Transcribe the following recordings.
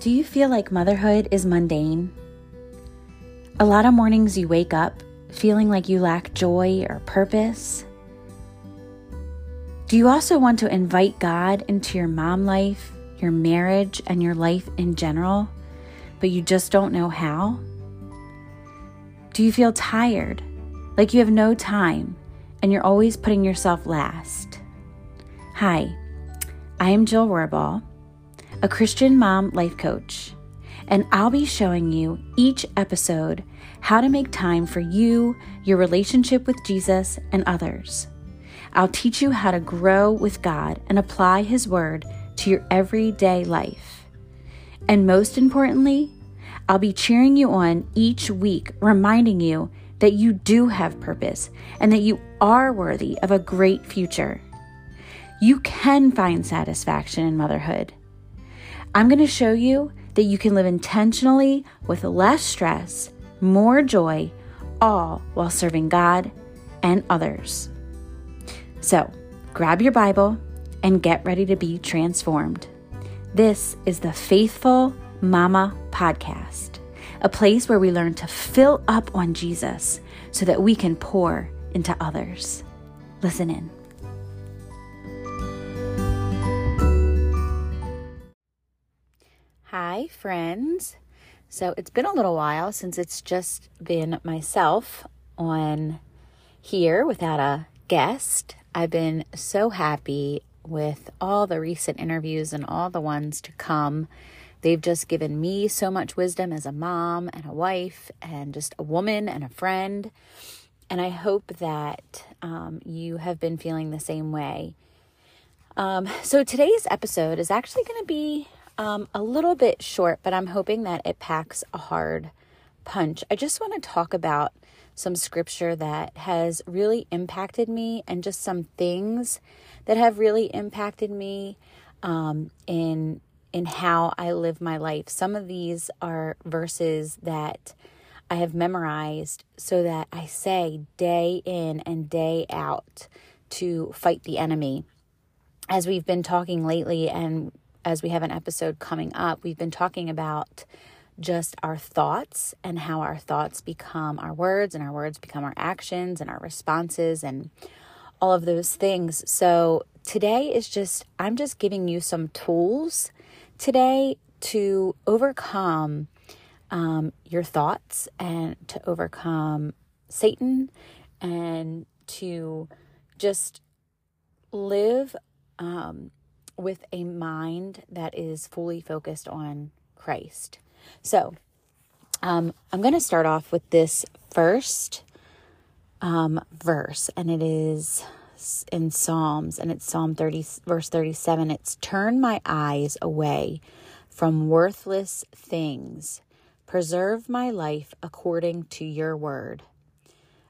Do you feel like motherhood is mundane? A lot of mornings you wake up feeling like you lack joy or purpose? Do you also want to invite God into your mom life, your marriage, and your life in general, but you just don't know how? Do you feel tired, like you have no time, and you're always putting yourself last? Hi, I am Jill Rohrbal, a Christian mom life coach, and I'll be showing you each episode how to make time for you, your relationship with Jesus, and others. I'll teach you how to grow with God and apply His Word to your everyday life. And most importantly, I'll be cheering you on each week, reminding you that you do have purpose and that you are worthy of a great future. You can find satisfaction in motherhood. I'm going to show you that you can live intentionally with less stress, more joy, all while serving God and others. So, grab your Bible and get ready to be transformed. This is the Faithful Mama Podcast, a place where we learn to fill up on Jesus so that we can pour into others. Listen in. Hi, friends. So it's been a little while since it's just been myself on here without a guest. I've been so happy with all the recent interviews and all the ones to come. They've just given me so much wisdom as a mom and a wife and just a woman and a friend. And I hope that um, you have been feeling the same way. Um, so today's episode is actually going to be um, a little bit short, but I'm hoping that it packs a hard punch. I just want to talk about some scripture that has really impacted me and just some things that have really impacted me um, in in how I live my life. Some of these are verses that I have memorized so that I say day in and day out to fight the enemy. As we've been talking lately and as we have an episode coming up, we've been talking about just our thoughts and how our thoughts become our words and our words become our actions and our responses and all of those things. So today is just, I'm just giving you some tools today to overcome um, your thoughts and to overcome Satan and to just live um, with a mind that is fully focused on Christ. So, um, I'm going to start off with this first um, verse, and it is in Psalms, and it's Psalm 30, verse 37. It's Turn my eyes away from worthless things, preserve my life according to your word.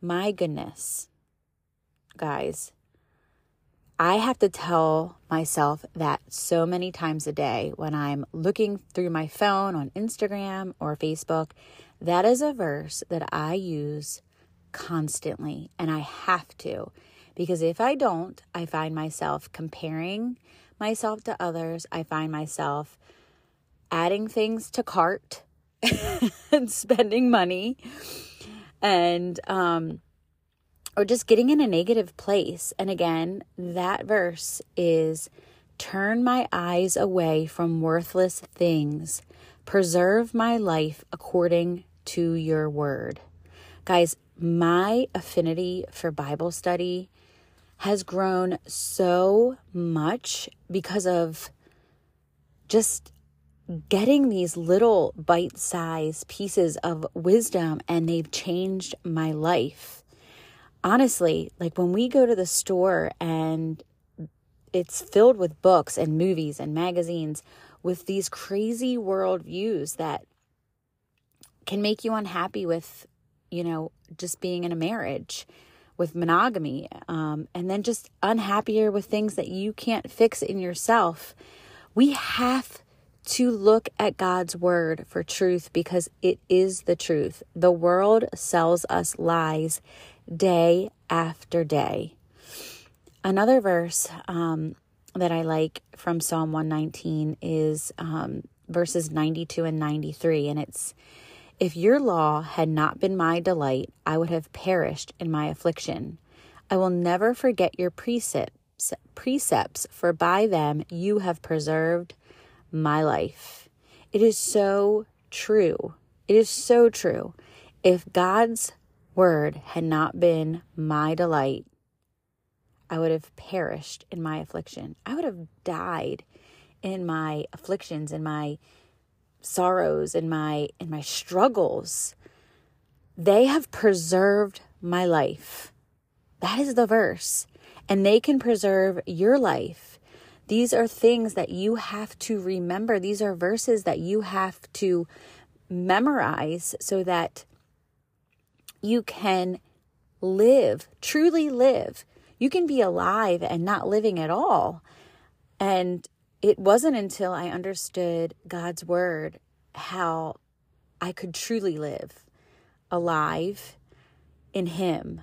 My goodness, guys, I have to tell myself that so many times a day when I'm looking through my phone on Instagram or Facebook. That is a verse that I use constantly, and I have to because if I don't, I find myself comparing myself to others. I find myself adding things to cart and spending money and um or just getting in a negative place. And again, that verse is turn my eyes away from worthless things, preserve my life according to your word. Guys, my affinity for Bible study has grown so much because of just getting these little bite sized pieces of wisdom, and they've changed my life honestly, like when we go to the store and it's filled with books and movies and magazines with these crazy world views that can make you unhappy with, you know, just being in a marriage with monogamy, um, and then just unhappier with things that you can't fix in yourself. We have to look at God's word for truth because it is the truth. The world sells us lies day after day. Another verse um, that I like from Psalm 119 is um, verses 92 and 93. And it's, If your law had not been my delight, I would have perished in my affliction. I will never forget your precepts, precepts, for by them you have preserved my life. It is so true. It is so true. If God's word had not been my delight, I would have perished in my affliction. I would have died in my afflictions, in my sorrows, in my in my struggles. They have preserved my life. That is the verse. And they can preserve your life. These are things that you have to remember. These are verses that you have to memorize so that you can live, truly live. You can be alive and not living at all. And it wasn't until I understood God's word how I could truly live alive in Him.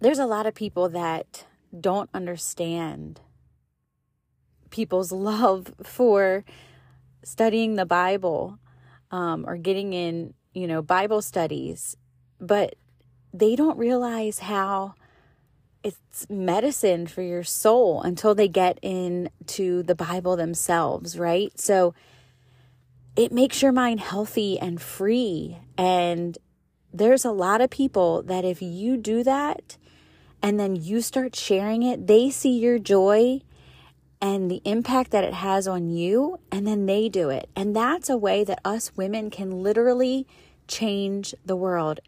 There's a lot of people that don't understand people's love for studying the Bible um, or getting in, you know, Bible studies, but they don't realize how it's medicine for your soul until they get into the Bible themselves, right? So it makes your mind healthy and free. And there's a lot of people that if you do that and then you start sharing it, they see your joy and the impact that it has on you, and then they do it. And that's a way that us women can literally change the world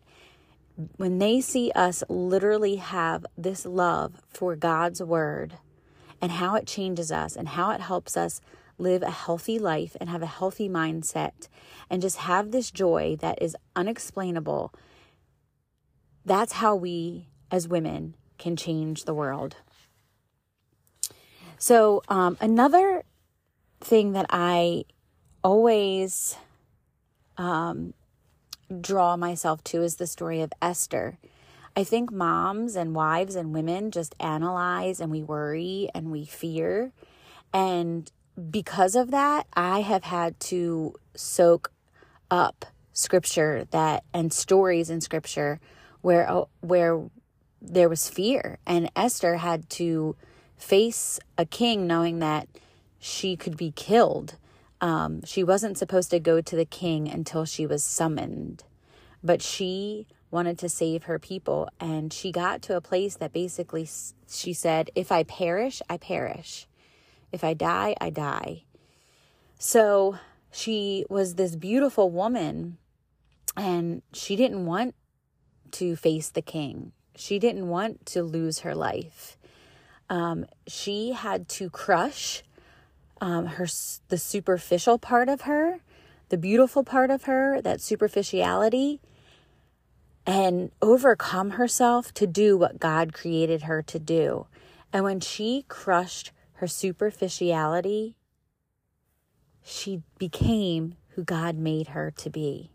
when they see us literally have this love for God's word and how it changes us and how it helps us live a healthy life and have a healthy mindset and just have this joy that is unexplainable, that's how we as women can change the world. So, um, another thing that I always um, draw myself to is the story of Esther. I think moms and wives and women just analyze and we worry and we fear. And because of that, I have had to soak up scripture that and stories in scripture where where there was fear and Esther had to face a king knowing that she could be killed um, she wasn't supposed to go to the king until she was summoned, but she wanted to save her people. And she got to a place that basically she said, If I perish, I perish. If I die, I die. So she was this beautiful woman, and she didn't want to face the king. She didn't want to lose her life. Um, she had to crush um, her the superficial part of her, the beautiful part of her, that superficiality, and overcome herself to do what God created her to do. And when she crushed her superficiality, she became who God made her to be.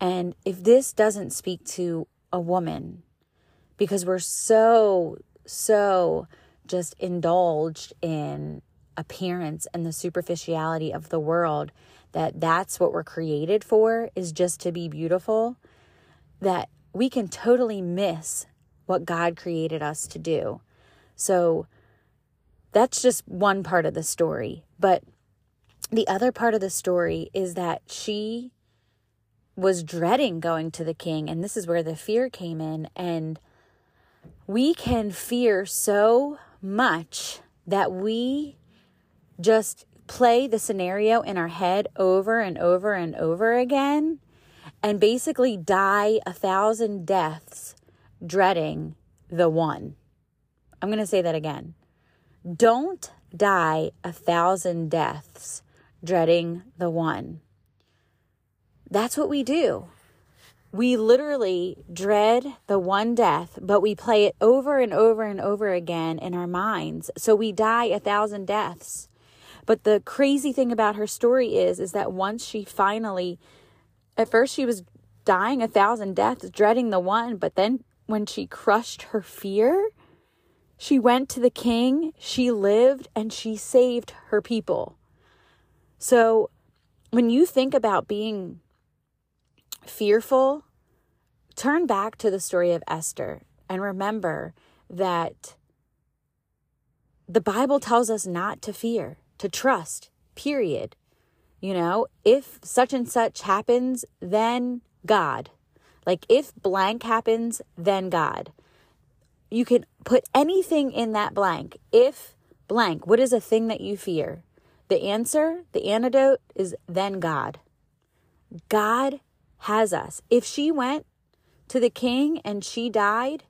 And if this doesn't speak to a woman, because we're so, so just indulged in appearance and the superficiality of the world that that's what we're created for is just to be beautiful that we can totally miss what God created us to do. So that's just one part of the story, but the other part of the story is that she was dreading going to the king and this is where the fear came in and we can fear so much that we just play the scenario in our head over and over and over again and basically die a thousand deaths dreading the one. I'm going to say that again. Don't die a thousand deaths dreading the one. That's what we do. We literally dread the one death, but we play it over and over and over again in our minds. So we die a thousand deaths. But the crazy thing about her story is is that once she finally at first she was dying a thousand deaths, dreading the one, but then when she crushed her fear, she went to the king, she lived and she saved her people. So when you think about being fearful, turn back to the story of Esther and remember that the Bible tells us not to fear, to trust, period. You know, if such and such happens, then God. Like if blank happens, then God. You can put anything in that blank. If blank, what is a thing that you fear? The answer, the antidote is then God. God has us. If she went to the king and she died,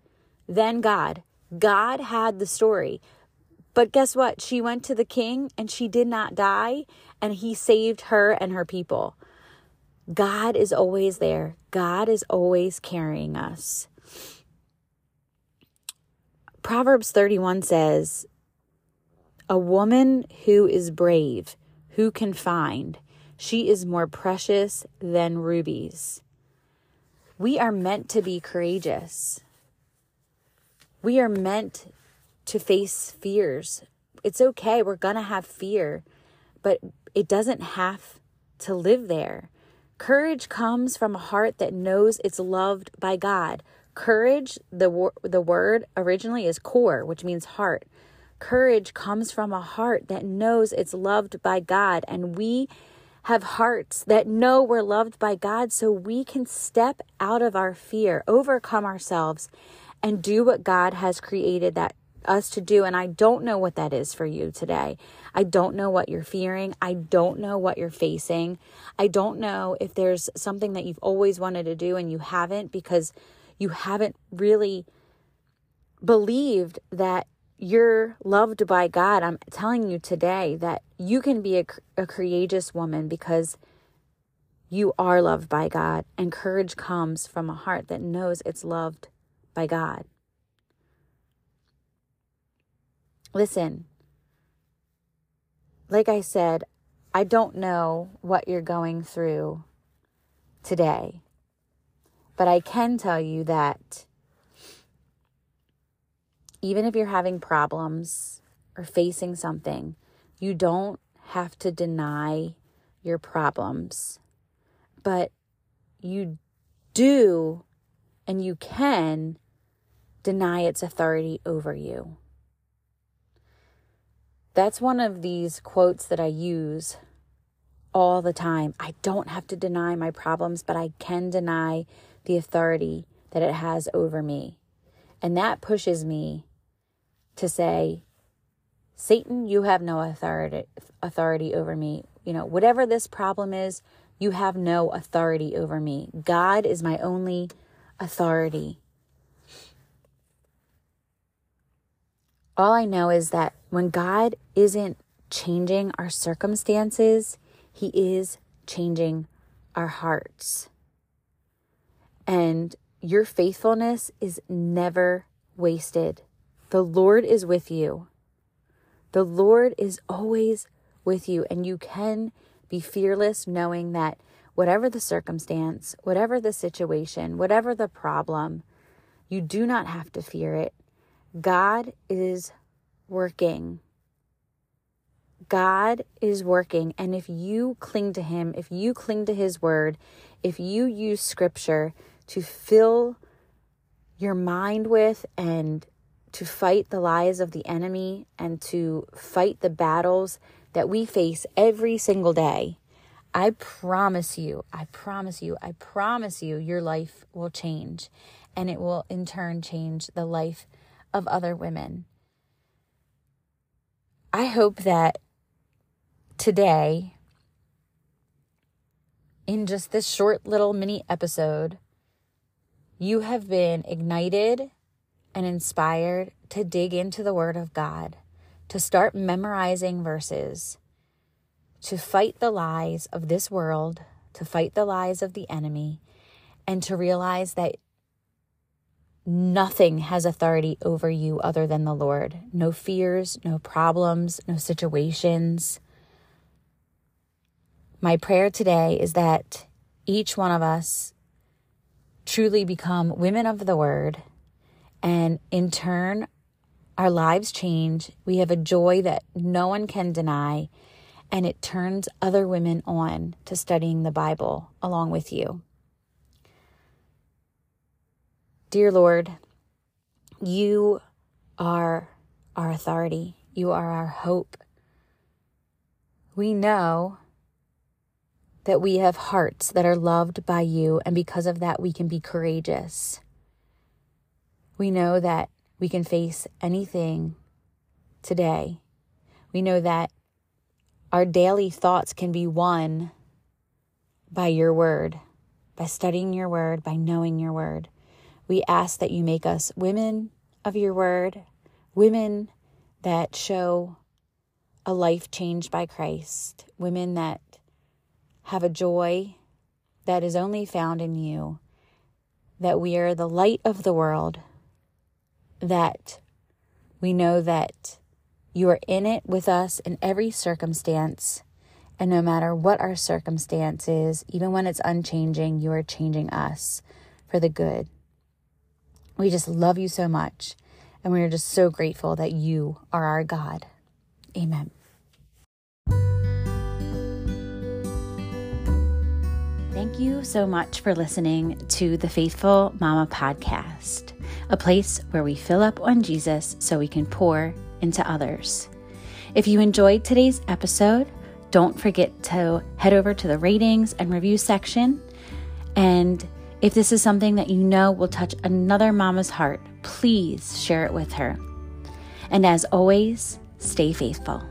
then God. God had the story. But guess what? She went to the king and she did not die, and he saved her and her people. God is always there, God is always carrying us. Proverbs 31 says, A woman who is brave, who can find? She is more precious than rubies. We are meant to be courageous. We are meant to face fears. It's okay. We're going to have fear, but it doesn't have to live there. Courage comes from a heart that knows it's loved by God. Courage, the, the word originally is core, which means heart. Courage comes from a heart that knows it's loved by God, and we have hearts that know we're loved by God so we can step out of our fear, overcome ourselves, and do what God has created that us to do. And I don't know what that is for you today. I don't know what you're fearing. I don't know what you're facing. I don't know if there's something that you've always wanted to do and you haven't because you haven't really believed that you're loved by God. I'm telling you today that you can be a, a courageous woman because you are loved by God, and courage comes from a heart that knows it's loved by God. Listen, like I said, I don't know what you're going through today, but I can tell you that even if you're having problems or facing something, you don't have to deny your problems, but you do and you can deny its authority over you. That's one of these quotes that I use all the time. I don't have to deny my problems, but I can deny the authority that it has over me. And that pushes me to say, Satan, you have no authority authority over me. You know, whatever this problem is, you have no authority over me. God is my only authority. All I know is that when God isn't changing our circumstances, He is changing our hearts. And your faithfulness is never wasted. The Lord is with you. The Lord is always with you, and you can be fearless knowing that whatever the circumstance, whatever the situation, whatever the problem, you do not have to fear it. God is working. God is working. And if you cling to Him, if you cling to His word, if you use scripture to fill your mind with and to fight the lies of the enemy and to fight the battles that we face every single day, I promise you, I promise you, I promise you, your life will change. And it will in turn change the life of other women. I hope that today, in just this short little mini episode, you have been ignited and inspired to dig into the Word of God, to start memorizing verses, to fight the lies of this world, to fight the lies of the enemy, and to realize that Nothing has authority over you other than the Lord. No fears, no problems, no situations. My prayer today is that each one of us truly become women of the word, and in turn, our lives change. We have a joy that no one can deny, and it turns other women on to studying the Bible along with you. Dear Lord, you are our authority, you are our hope. We know that we have hearts that are loved by you, and because of that, we can be courageous. We know that we can face anything today. We know that our daily thoughts can be won by your word, by studying your word, by knowing your word. We ask that you make us women of your word, women that show a life changed by Christ, women that have a joy that is only found in you, that we are the light of the world, that we know that you are in it with us in every circumstance. And no matter what our circumstance is, even when it's unchanging, you are changing us for the good. We just love you so much. And we are just so grateful that you are our God. Amen. Thank you so much for listening to the Faithful Mama podcast, a place where we fill up on Jesus so we can pour into others. If you enjoyed today's episode, don't forget to head over to the ratings and review section. And if this is something that you know will touch another mama's heart, please share it with her. And as always, stay faithful.